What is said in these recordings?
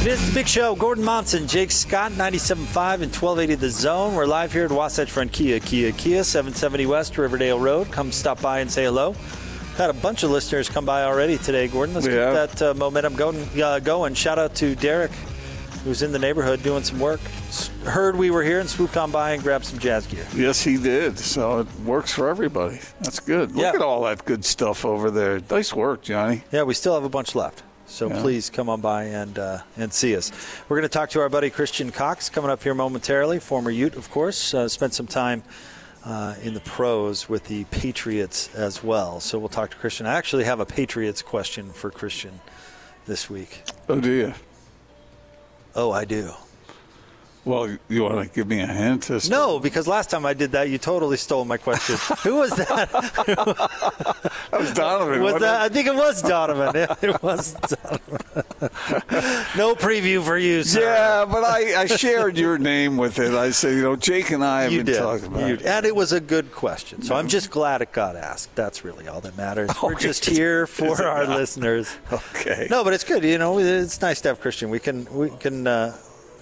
It is the big show. Gordon Monson, Jake Scott, 97.5 and 1280 The Zone. We're live here at Wasatch Front Kia, Kia, Kia, 770 West Riverdale Road. Come stop by and say hello. Had a bunch of listeners come by already today, Gordon. Let's We keep that uh, momentum going, uh, going. Shout out to Derek, who's in the neighborhood doing some work. Heard we were here and swooped on by and grabbed some jazz gear. Yes, he did. So it works for everybody. That's good. Look Yeah. at all that good stuff over there. Nice work, Johnny. Yeah, we still have a bunch left. So Yeah. please come on by and uh, and see us. We're going to talk to our buddy Christian Cox coming up here momentarily. Former Ute, of course, uh, spent some time uh, in the pros with the Patriots as well. So we'll talk to Christian. I actually have a Patriots question for Christian this week. Oh, do you? Oh, I do. Well, you want to give me a hint? As to- No, because last time I did that, you totally stole my question. Who was that? that was Donovan. Was that? I think it was Donovan. Yeah, it was Donovan. no preview for you, sir. Yeah, but I, I shared your name with it. I said, you know, Jake and I have You been did. talking about You- it. and it was a good question. So I'm just glad it got asked. That's really all that matters. We're just here for our not? listeners. Okay. No, but it's good. You know, it's nice to have Christian. We can we can uh,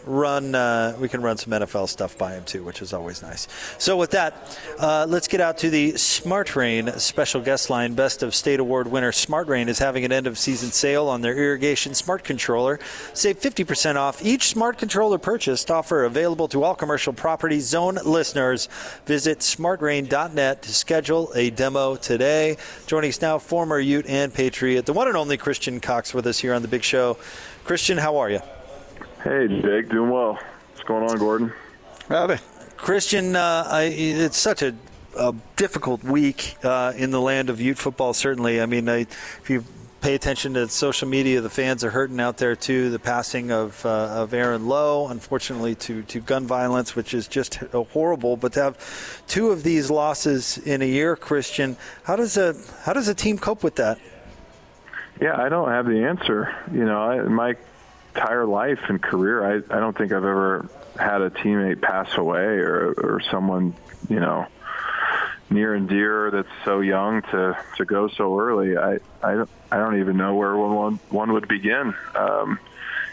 run uh, we can run some NFL stuff by him too, which is always nice. So with that, uh, let's get out to the Smart Rain special guest line. Best of State Award winner Smart Rain is having an end of season sale on their irrigation smart controller. Save 50% off each smart controller purchased. Offer available to all commercial property zone listeners. Visit smartrain.net to schedule a demo today. Joining us now, former Ute and Patriot, the one and only Christian Cox with us here on the Big Show. Christian, how are you? Hey, Jake, doing well. What's going on, Gordon? Howdy. Christian, uh, I, it's such a, a difficult week uh, in the land of Ute football. Certainly, I mean, I, if you pay attention to social media, the fans are hurting out there too. The passing of uh, of Aaron Lowe, unfortunately, to to gun violence, which is just horrible. But to have two of these losses in a year, Christian, how does a how does a team cope with that? Yeah, I don't have the answer. You know, I, my entire life and career, I, I don't think I've ever had a teammate pass away or, or someone, you know, near and dear that's so young to, to go so early. I, I, don't- I don't even know where one, one would begin. Um,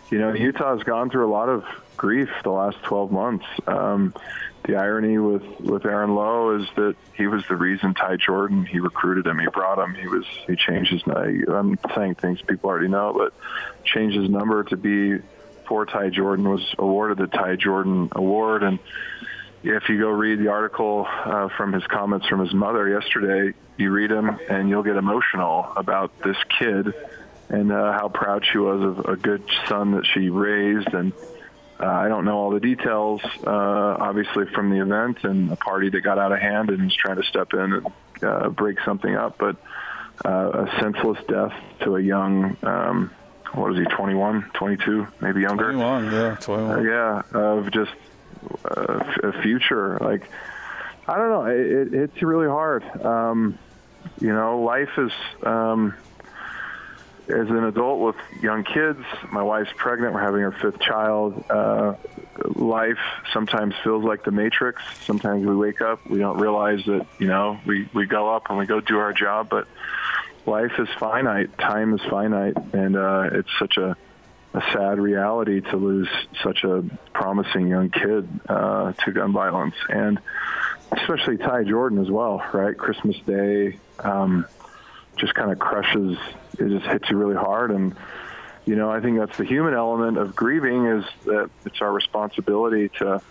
you know, Utah has gone through a lot of grief the last 12 months. Um, the irony with, with Aaron Lowe is that he was the reason Ty Jordan, he recruited him, he brought him, he was, he changed his, I'm saying things people already know, but changed his number to be for Ty Jordan, was awarded the Ty Jordan Award. And if you go read the article uh, from his comments from his mother yesterday, you read him and you'll get emotional about this kid and uh, how proud she was of a good son that she raised. And uh, I don't know all the details, uh, obviously, from the event and a party that got out of hand and was trying to step in and uh, break something up. But uh, a senseless death to a young, um, what is he, 21, 22, maybe younger? 21, yeah, 21. Uh, yeah, of just uh, f- a future. Like, I don't know. It, it, it's really hard. Um, you know, life is. Um, as an adult with young kids, my wife's pregnant. We're having our fifth child. Uh, life sometimes feels like the Matrix. Sometimes we wake up, we don't realize that you know we we go up and we go do our job, but life is finite. Time is finite, and uh, it's such a a sad reality to lose such a promising young kid uh, to gun violence, and especially Ty Jordan as well, right? Christmas Day um, just kind of crushes. It just hits you really hard, and you know I think that's the human element of grieving is that it's our responsibility to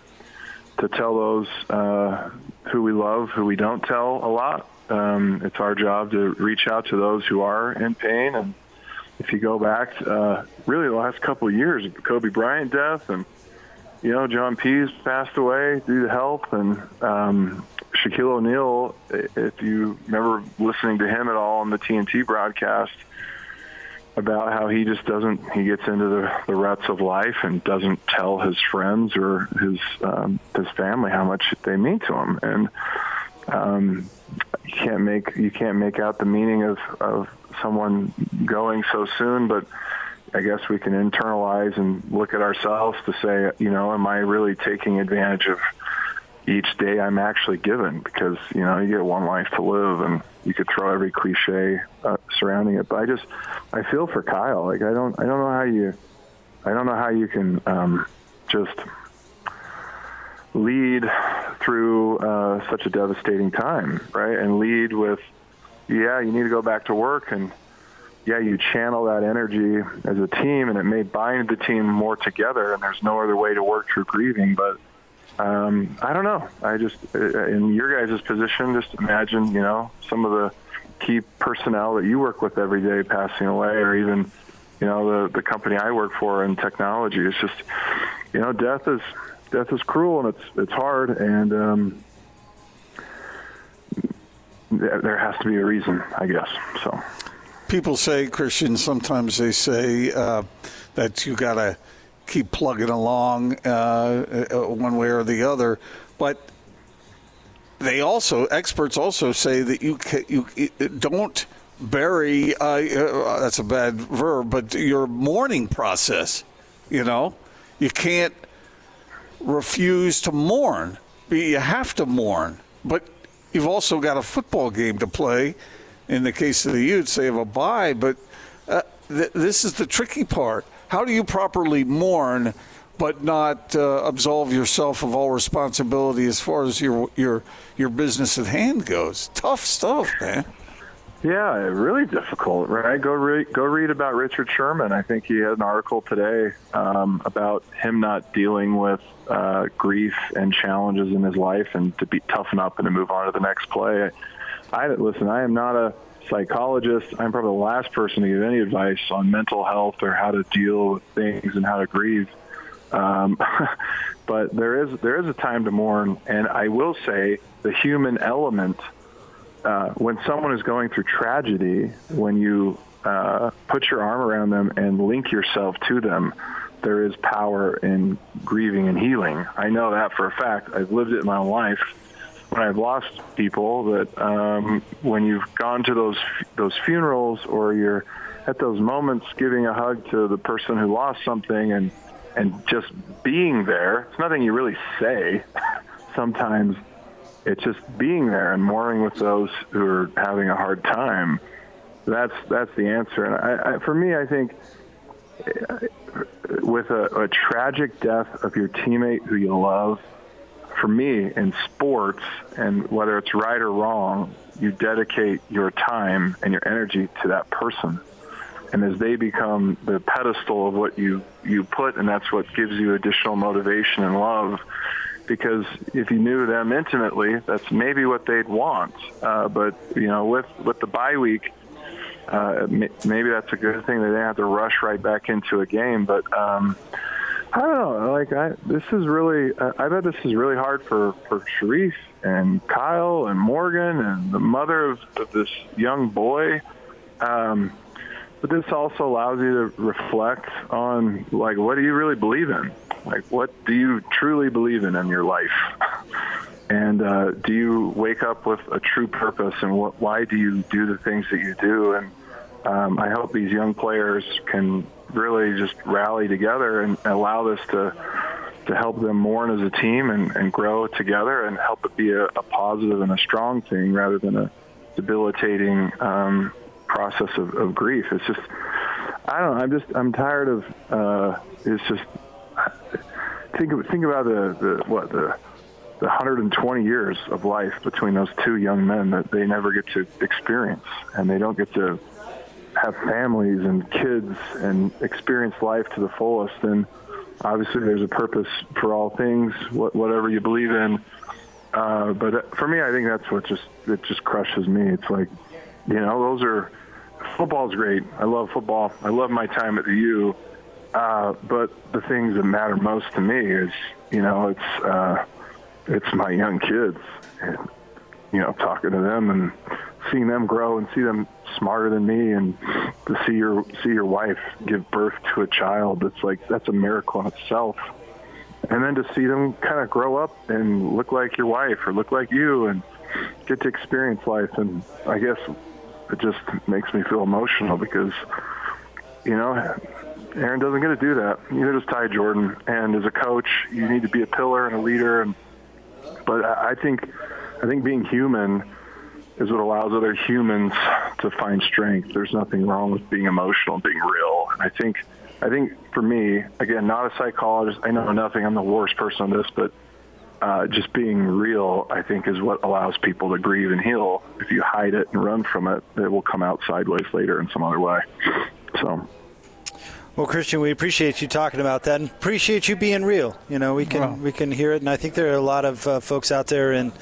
to tell those uh, who we love, who we don't tell a lot. Um, it's our job to reach out to those who are in pain and if you go back, uh, really the last couple of years, Kobe Bryant death, and you know John Pease passed away due to health, and um, Shaquille O'Neal. If you remember listening to him at all on the TNT broadcast, about how he just doesn't he gets into the, the ruts of life and doesn't tell his friends or his um, his family how much they mean to him. And um, you can't make you can't make out the meaning of, of someone going so soon but I guess we can internalize and look at ourselves to say you know am I really taking advantage of each day I'm actually given because you know you get one life to live and you could throw every cliche uh, surrounding it. But I just I feel for Kyle. Like I don't I don't know how you I don't know how you can um, just lead through uh, such a devastating time right? And lead with yeah you need to go back to work and yeah you channel that energy as a team and it may bind the team more together and there's no other way to work through grieving but um, I don't know. I just, uh, in your guys' position, just imagine, you know, some of the key personnel that you work with every day passing away, or even, you know, the the company I work for in technology. It's just, you know, death is death is cruel and it's it's hard, and um, there has to be a reason, I guess. So, people say, Christian. Sometimes they say uh, that you got to keep plugging along uh, uh, one way or the other. But they also experts also say that you you don't bury. Uh, uh, that's a bad verb, but your mourning process. You know, you can't refuse to mourn. You have to mourn, but you've also got a football game to play. In the case of the Utes, they have a bye, but uh, th- this is the tricky part how do you properly mourn but not uh, absolve yourself of all responsibility as far as your your your business at hand goes? Tough stuff, man. Yeah, really difficult, right? Go read go read about Richard Sherman. I think he had an article today um, about him not dealing with uh, grief and challenges in his life, and to be toughen up and to move on to the next play. I, I listen. I am not a psychologist. I'm probably the last person to give any advice on mental health or how to deal with things and how to grieve. Um, but there is there is a time to mourn, and I will say the human element. Uh, when someone is going through tragedy, when you uh, put your arm around them and link yourself to them, there is power in grieving and healing. I know that for a fact. I've lived it in my own life when I've lost people that um, when you've gone to those those funerals or you're at those moments giving a hug to the person who lost something and and just being there it's nothing you really say. Sometimes it's just being there and mourning with those who are having a hard time. That's that's the answer. And I, I, for me I think uh, with a, a tragic death of your teammate who you love for me in sports, and whether it's right or wrong, you dedicate your time and your energy to that person. And as they become the pedestal of what you, you put, and that's what gives you additional motivation and love. Because if you knew them intimately, that's maybe what they'd want. Uh, but you know, with with the bye week, uh, maybe that's a good thing. They didn't have to rush right back into a game. But um, I don't know. Like I, this is really. I bet this is really hard for for Sharrieff and Kyle and Morgan and the mother of, of this young boy. Um, but this also allows you to reflect on like what do you really believe in? Like what do you truly believe in in your life? And uh, do you wake up with a true purpose? And what, why do you do the things that you do? And um, I hope these young players can really just rally together and allow this to to help them mourn as a team and, and grow together and help it be a, a positive and a strong thing rather than a debilitating um, process of, of grief. It's just I don't know. I'm just I'm tired of uh, it's just think of, think about the, the what the the 120 years of life between those two young men that they never get to experience and they don't get to have families and kids and experience life to the fullest. And obviously, there's a purpose for all things, whatever you believe in. Uh, but for me, I think that's what just it just crushes me. It's like, you know, those are football's great. I love football. I love my time at the U. Uh, but the things that matter most to me is, you know, it's uh, it's my young kids, and you know, talking to them and seeing them grow and see them smarter than me, and to see your see your wife give birth to a child, it's like that's a miracle in itself. And then to see them kind of grow up and look like your wife or look like you, and get to experience life, and I guess it just makes me feel emotional because you know Aaron doesn't get to do that. Neither does Ty Jordan. And as a coach, you need to be a pillar and a leader. And but I think I think being human is what allows other humans to find strength. There's nothing wrong with being emotional, being real. And I think I think for me, again, not a psychologist. I know nothing. I'm the worst person on this, but uh, just being real, I think, is what allows people to grieve and heal. If you hide it and run from it, it will come out sideways later in some other way. So. Well, Christian, we appreciate you talking about that, and appreciate you being real. You know, we can wow. we can hear it, and I think there are a lot of uh, folks out there in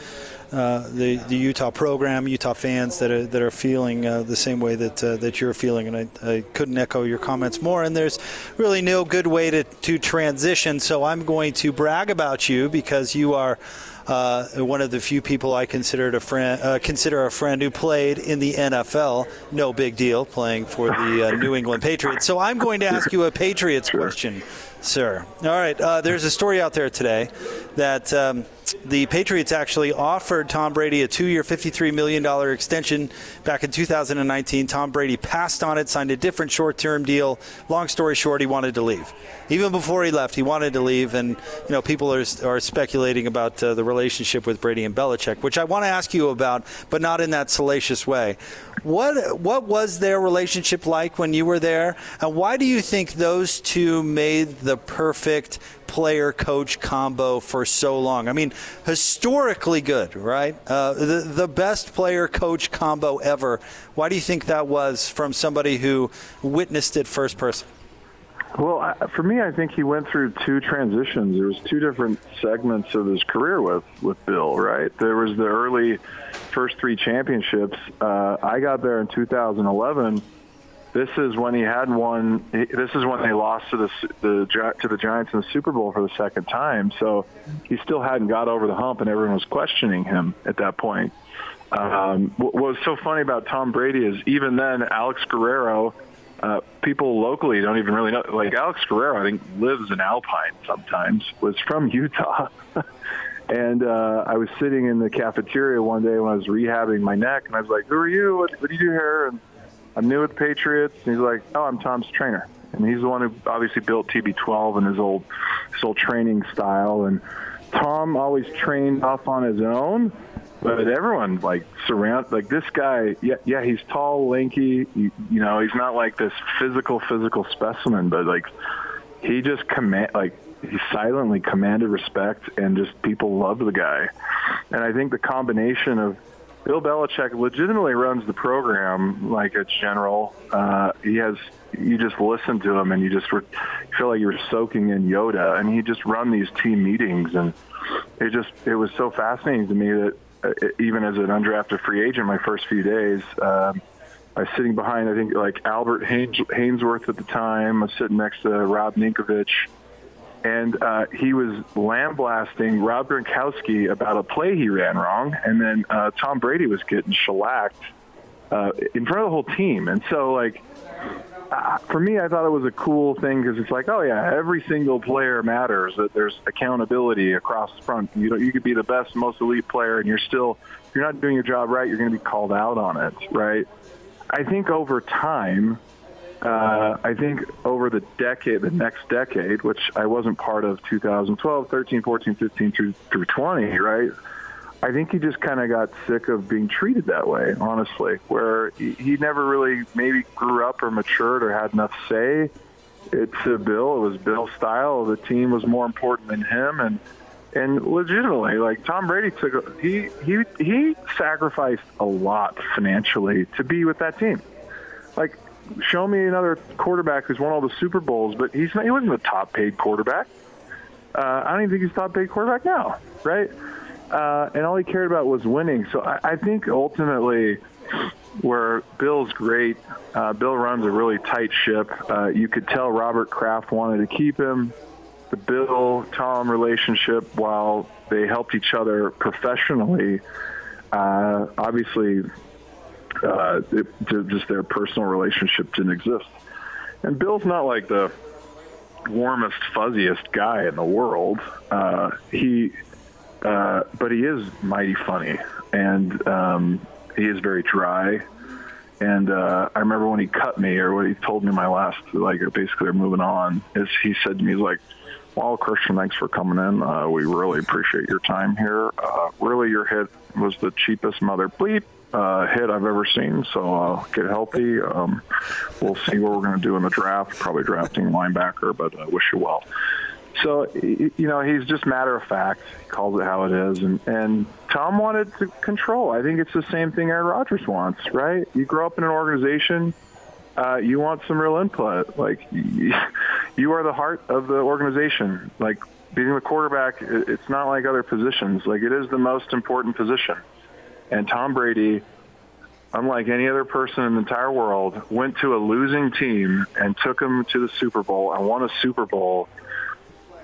uh, the the Utah program, Utah fans that are that are feeling uh, the same way that uh, that you're feeling, and I, I couldn't echo your comments more. And there's really no good way to to transition, so I'm going to brag about you because you are uh, one of the few people I considered a friend, uh, consider a friend who played in the NFL. No big deal, playing for the uh, New England Patriots. So I'm going to ask you a Patriots question, sir. All right. Uh, there's a story out there today that. Um, the Patriots actually offered Tom Brady a two year, $53 million extension back in 2019. Tom Brady passed on it, signed a different short term deal. Long story short, he wanted to leave. Even before he left, he wanted to leave. And, you know, people are, are speculating about uh, the relationship with Brady and Belichick, which I want to ask you about, but not in that salacious way. What, what was their relationship like when you were there? And why do you think those two made the perfect player coach combo for so long. I mean, historically good, right? Uh, the, the best player coach combo ever. Why do you think that was from somebody who witnessed it first person? Well, for me, I think he went through two transitions. There was two different segments of his career with with Bill. Right, there was the early first three championships. Uh, I got there in 2011 this is when he had won. This is when they lost to the, the to the Giants in the Super Bowl for the second time. So he still hadn't got over the hump, and everyone was questioning him at that point. Um, what was so funny about Tom Brady is even then, Alex Guerrero. Uh, people locally don't even really know. Like Alex Guerrero, I think lives in Alpine sometimes. Was from Utah. And uh, I was sitting in the cafeteria one day when I was rehabbing my neck, and I was like, "Who are you? What, what do you do here?" And I'm new with Patriots. And he's like, oh, I'm Tom's trainer. And he's the one who obviously built TB12 and his old, his old training style. And Tom always trained off on his own, but everyone like surround like this guy. Yeah, yeah, he's tall, lanky. You, you know, he's not like this physical, physical specimen, but like he just command like he silently commanded respect, and just people loved the guy. And I think the combination of Bill Belichick legitimately runs the program like a general. Uh, he has you just listen to him and you just re- feel like you're soaking in Yoda, and he just run these team meetings, and it just it was so fascinating to me that uh, even as an undrafted free agent, my first few days. Um, I was sitting behind, I think, like Albert Haynes, Haynesworth at the time. I was sitting next to Rob Ninkovich and uh, he was lambasting Rob Gronkowski about a play he ran wrong, and then uh, Tom Brady was getting shellacked uh, in front of the whole team. And so, like, uh, for me, I thought it was a cool thing because it's like, oh yeah, every single player matters. That there's accountability across the front. You know, you could be the best, most elite player, and you're still, if you're not doing your job right, you're going to be called out on it, right? I think over time uh, I think over the decade, the next decade, which I wasn't part of 2012, 13, 14, 15 through, through 20, right? I think he just kind of got sick of being treated that way, honestly, where he, he never really maybe grew up or matured or had enough say. It's a Bill. It was Bill's style. The team was more important than him, and and legitimately, like Tom Brady took he he he sacrificed a lot financially to be with that team. Like show me another quarterback who's won all the Super Bowls, but he's not, he wasn't the top paid quarterback. Uh, I don't even think he's top paid quarterback now, right? Uh, and all he cared about was winning. So I, I think ultimately, where Bill's great, uh, Bill runs a really tight ship. Uh, you could tell Robert Kraft wanted to keep him. The Bill Tom relationship, while they helped each other professionally, uh, obviously Uh, it, just their personal relationship didn't exist. And Bill's not like the warmest, fuzziest guy in the world. Uh, he, uh, but he is mighty funny, and um, he is very dry. And uh, I remember when he cut me, or what he told me my last, like basically we're moving on. Is he said to me, he's like, "Well, Christian, thanks for coming in. Uh, we really appreciate your time here. Uh, really, your hit was the cheapest mother bleep uh, hit I've ever seen. So uh, get healthy. Um, we'll see what we're going to do in the draft. Probably drafting linebacker, but uh, wish you well. So you know he's just matter of fact. He calls it how it is, and and Tom wanted to control. I think it's the same thing Aaron Rodgers wants, right? You grow up in an organization. Uh, you want some real input. Like you are the heart of the organization. Like being the quarterback, it's not like other positions. Like it is the most important position. And Tom Brady, unlike any other person in the entire world, went to a losing team and took them to the Super Bowl and won a Super Bowl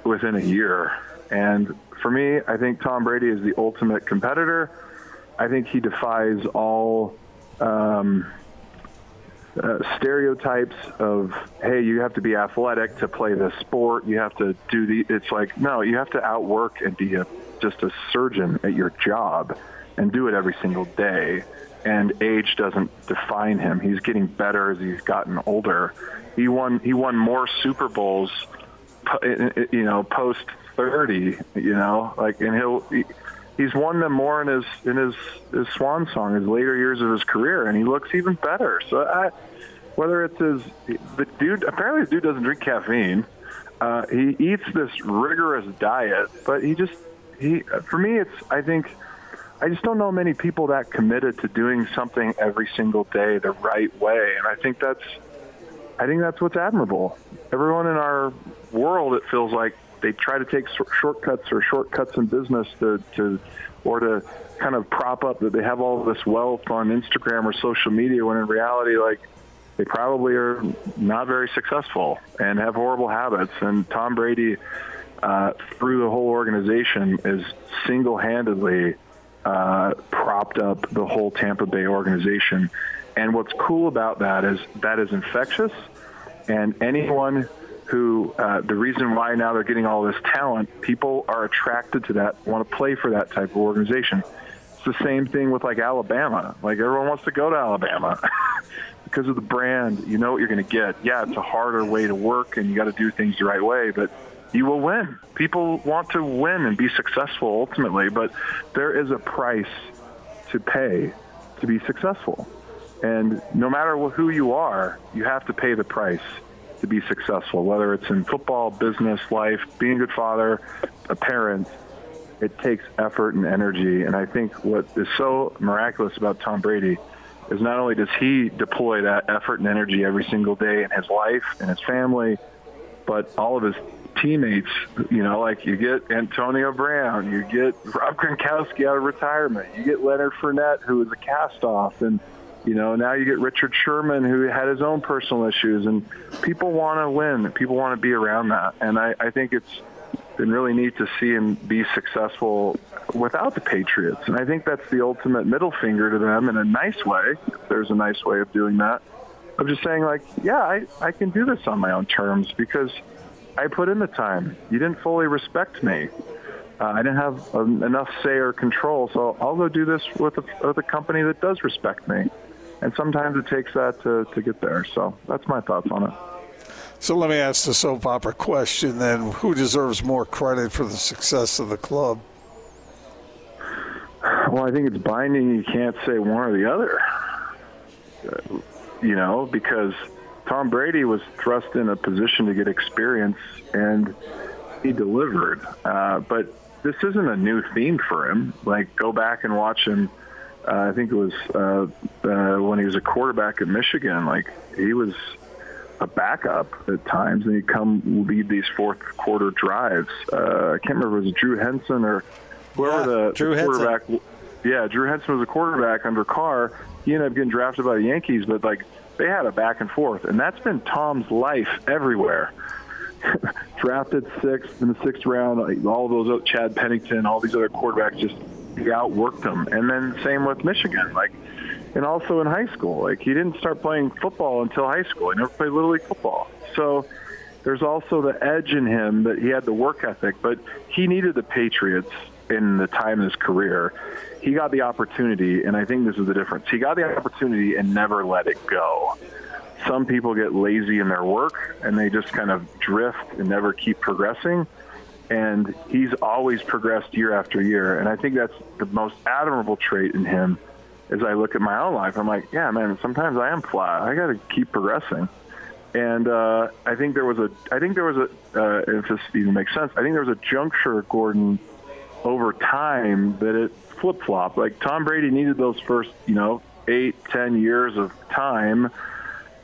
within a year. And for me, I think Tom Brady is the ultimate competitor. I think he defies all um, uh, stereotypes of hey, you have to be athletic to play this sport. You have to do the. It's like no, you have to outwork and be a, just a surgeon at your job and do it every single day. And age doesn't define him. He's getting better as he's gotten older. He won. He won more Super Bowls, you know, post thirty. You know, like, and he'll. He, he's won them more in his in his his swan song, his later years of his career, and he looks even better. So I, whether it's his the dude, apparently the dude doesn't drink caffeine. Uh, he eats this rigorous diet, but he just he for me it's I think I just don't know many people that committed to doing something every single day the right way, and I think that's I think that's what's admirable. Everyone in our world, it feels like they try to take shortcuts or shortcuts in business to, to or to kind of prop up that they have all this wealth on Instagram or social media when in reality, like they probably are not very successful and have horrible habits. And Tom Brady, uh, through the whole organization, is single-handedly uh, propped up the whole Tampa Bay organization. And what's cool about that is that is infectious, and anyone who uh, the reason why now they're getting all this talent, people are attracted to that, want to play for that type of organization. It's the same thing with like Alabama. Like everyone wants to go to Alabama because of the brand. You know what you're going to get. Yeah, it's a harder way to work, and you got to do things the right way, but you will win. People want to win and be successful ultimately, but there is a price to pay to be successful. And no matter who you are, you have to pay the price to be successful, whether it's in football, business, life, being a good father, a parent. It takes effort and energy. And I think what is so miraculous about Tom Brady is not only does he deploy that effort and energy every single day in his life and his family, but all of his teammates, you know, like you get Antonio Brown, you get Rob Gronkowski out of retirement, you get Leonard Fournette, who is a cast off, and you know, now you get Richard Sherman, who had his own personal issues, and people want to win. People want to be around that, and I, I think it's been really neat to see him be successful without the Patriots. And I think that's the ultimate middle finger to them in a nice way. There's a nice way of doing that. I'm just saying, like, yeah, I, I can do this on my own terms because I put in the time. You didn't fully respect me. Uh, I didn't have um, enough say or control, so I'll go do this with a, with a company that does respect me and sometimes it takes that to, to get there. So that's my thoughts on it. So let me ask the soap opera question then. Who deserves more credit for the success of the club? Well, I think it's binding. You can't say one or the other. Uh, you know, because Tom Brady was thrust in a position to get experience, and he delivered. Uh, but this isn't a new theme for him. Like, go back and watch him uh, I think it was uh, uh, when he was a quarterback at Michigan. Like he was a backup at times, and he'd come lead these fourth quarter drives. Uh, I can't remember if it was Drew Henson or whoever yeah, the, Drew the quarterback. Henson. Yeah, Drew Henson was a quarterback under Carr. He ended up getting drafted by the Yankees, but like they had a back and forth, and that's been Tom's life everywhere. drafted sixth in the sixth round, all those uh, Chad Pennington, all these other quarterbacks just outworked them. And then same with Michigan. Like and also in high school. Like he didn't start playing football until high school. He never played little league football. So there's also the edge in him that he had the work ethic, but he needed the Patriots in the time of his career. He got the opportunity, and I think this is the difference. He got the opportunity and never let it go. Some people get lazy in their work and they just kind of drift and never keep progressing. And he's always progressed year after year. And I think that's the most admirable trait in him as I look at my own life. I'm like, yeah, man, sometimes I am flat. I got to keep progressing and uh, I think there was a I think there was a uh, if this even makes sense I think there was a juncture Gordon over time that it flip flop like Tom Brady needed those first you know eight ten years of time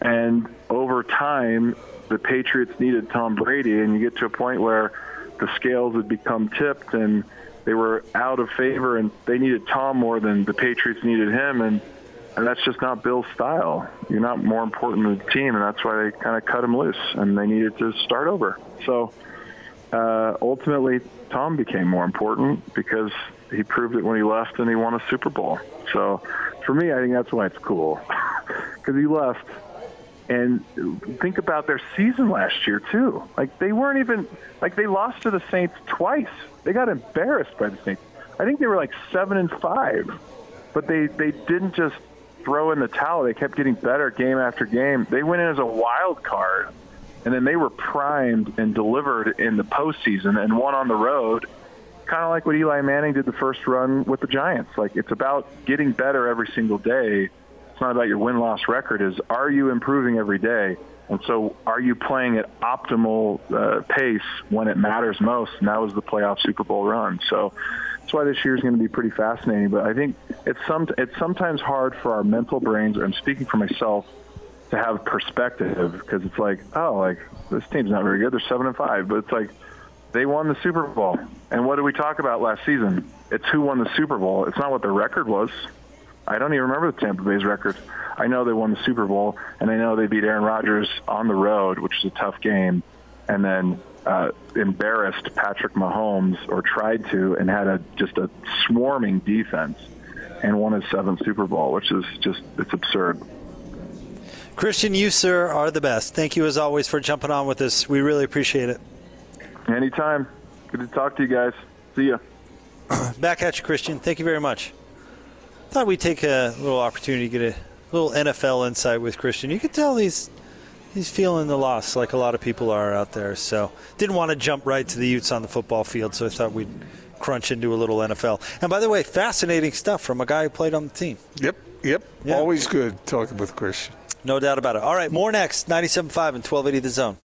and over time the Patriots needed Tom Brady and you get to a point where the scales had become tipped and they were out of favor and they needed Tom more than the Patriots needed him and and that's just not Bill's style. You're not more important than the team, and that's why they kind of cut him loose, and they needed to start over. So uh, ultimately, Tom became more important because he proved it when he left, and he won a Super Bowl. So for me, I think that's why it's cool because he left. And think about their season last year too. Like they weren't even like they lost to the Saints twice. They got embarrassed by the Saints. I think they were like seven and five, but they they didn't just throw in the towel. They kept getting better game after game. They went in as a wild card, and then they were primed and delivered in the postseason and won on the road, kind of like what Eli Manning did the first run with the Giants. Like it's about getting better every single day. It's not about your win loss record. Is are you improving every day? And so, are you playing at optimal uh, pace when it matters most? And that was the playoff Super Bowl run. So, that's why this year is going to be pretty fascinating. But I think it's some it's sometimes hard for our mental brains. I'm speaking for myself to have perspective because it's like, oh, like this team's not very good. They're seven and five, but it's like they won the Super Bowl. And what did we talk about last season? It's who won the Super Bowl. It's not what the record was. I don't even remember the Tampa Bay's record. I know they won the Super Bowl, and I know they beat Aaron Rodgers on the road, which is a tough game, and then uh, embarrassed Patrick Mahomes or tried to and had a just a swarming defense and won his seventh Super Bowl, which is just it's absurd. Christian, you sir are the best. Thank you as always for jumping on with us. We really appreciate it. Anytime. Good to talk to you guys. See ya. Back at you, Christian. Thank you very much. Thought we'd take a little opportunity to get a little NFL insight with Christian. You could tell he's he's feeling the loss like a lot of people are out there. So didn't want to jump right to the Utes on the football field, so I thought we'd crunch into a little NFL. And by the way, fascinating stuff from a guy who played on the team. Yep, yep. Yeah. Always good talking with Christian. No doubt about it. All right, more next. 97.5 and 1280 The Zone.